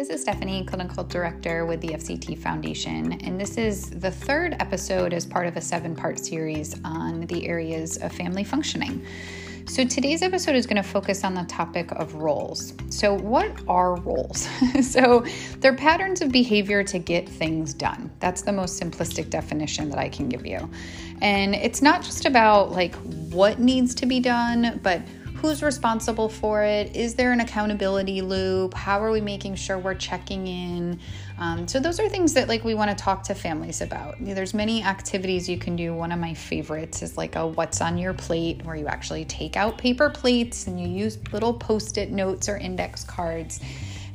This is Stephanie, Clinical Director with the FCT Foundation, and this is the third episode as part of a seven part series on the areas of family functioning. So, today's episode is going to focus on the topic of roles. So, what are roles? so, they're patterns of behavior to get things done. That's the most simplistic definition that I can give you. And it's not just about like what needs to be done, but who's responsible for it? Is there an accountability loop? How are we making sure we're checking in? Um, so those are things that like we want to talk to families about. There's many activities you can do. One of my favorites is like a what's on your plate where you actually take out paper plates and you use little post-it notes or index cards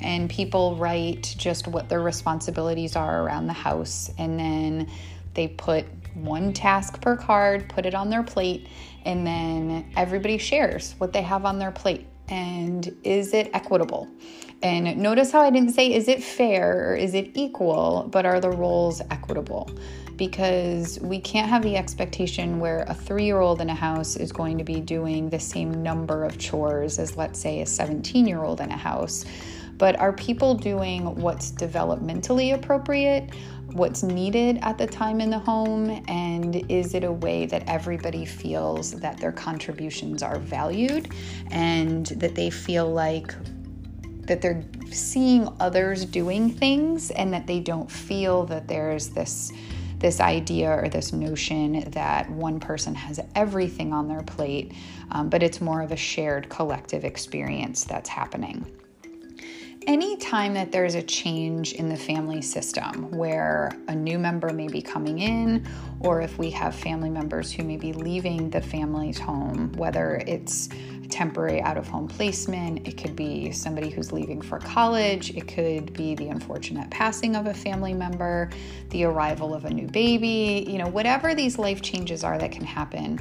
and people write just what their responsibilities are around the house. And then they put one task per card, put it on their plate, and then everybody shares what they have on their plate. And is it equitable? And notice how I didn't say is it fair or is it equal, but are the roles equitable? Because we can't have the expectation where a three year old in a house is going to be doing the same number of chores as, let's say, a 17 year old in a house. But are people doing what's developmentally appropriate? What's needed at the time in the home and is it a way that everybody feels that their contributions are valued and that they feel like that they're seeing others doing things and that they don't feel that there's this this idea or this notion that one person has everything on their plate, um, but it's more of a shared collective experience that's happening anytime that there's a change in the family system where a new member may be coming in, or if we have family members who may be leaving the family's home, whether it's temporary out of home placement, it could be somebody who's leaving for college, it could be the unfortunate passing of a family member, the arrival of a new baby, you know, whatever these life changes are that can happen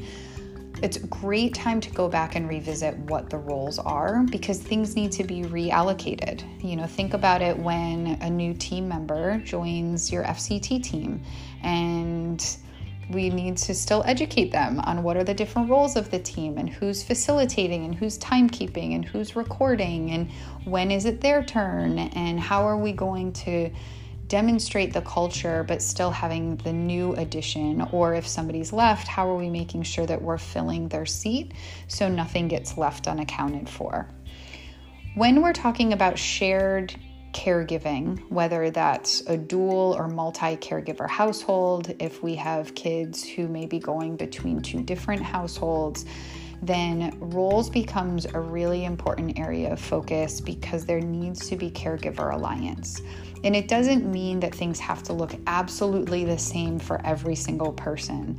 it's a great time to go back and revisit what the roles are because things need to be reallocated. You know, think about it when a new team member joins your FCT team and we need to still educate them on what are the different roles of the team and who's facilitating and who's timekeeping and who's recording and when is it their turn and how are we going to demonstrate the culture but still having the new addition or if somebody's left how are we making sure that we're filling their seat so nothing gets left unaccounted for? When we're talking about shared caregiving whether that's a dual or multi caregiver household if we have kids who may be going between two different households then roles becomes a really important area of focus because there needs to be caregiver alliance. And it doesn't mean that things have to look absolutely the same for every single person.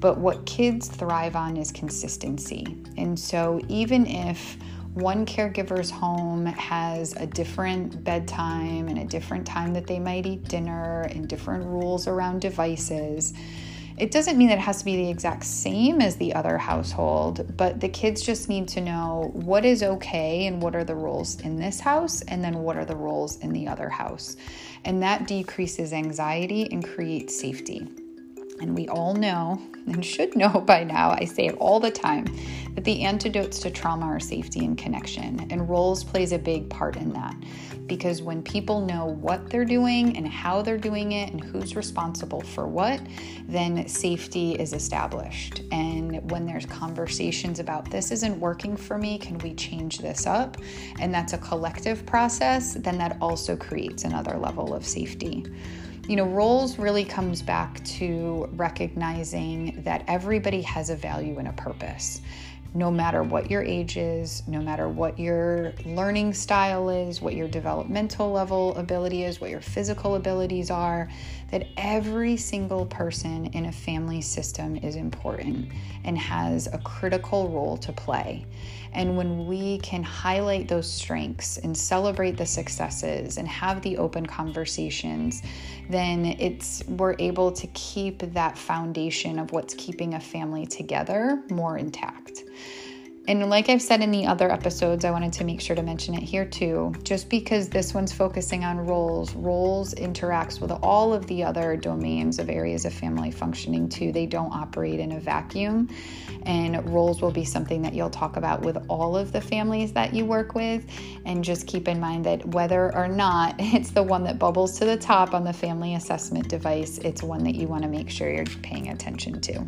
But what kids thrive on is consistency. And so even if one caregiver's home has a different bedtime and a different time that they might eat dinner and different rules around devices, it doesn't mean that it has to be the exact same as the other household, but the kids just need to know what is okay and what are the rules in this house, and then what are the rules in the other house. And that decreases anxiety and creates safety. And we all know and should know by now, I say it all the time, that the antidotes to trauma are safety and connection. And roles plays a big part in that. Because when people know what they're doing and how they're doing it and who's responsible for what, then safety is established. And when there's conversations about this isn't working for me, can we change this up? And that's a collective process, then that also creates another level of safety. You know, roles really comes back to recognizing that everybody has a value and a purpose no matter what your age is, no matter what your learning style is, what your developmental level ability is, what your physical abilities are, that every single person in a family system is important and has a critical role to play. And when we can highlight those strengths and celebrate the successes and have the open conversations, then it's we're able to keep that foundation of what's keeping a family together more intact. And like I've said in the other episodes, I wanted to make sure to mention it here too. Just because this one's focusing on roles, roles interacts with all of the other domains of areas of family functioning too. They don't operate in a vacuum. And roles will be something that you'll talk about with all of the families that you work with. And just keep in mind that whether or not it's the one that bubbles to the top on the family assessment device, it's one that you want to make sure you're paying attention to.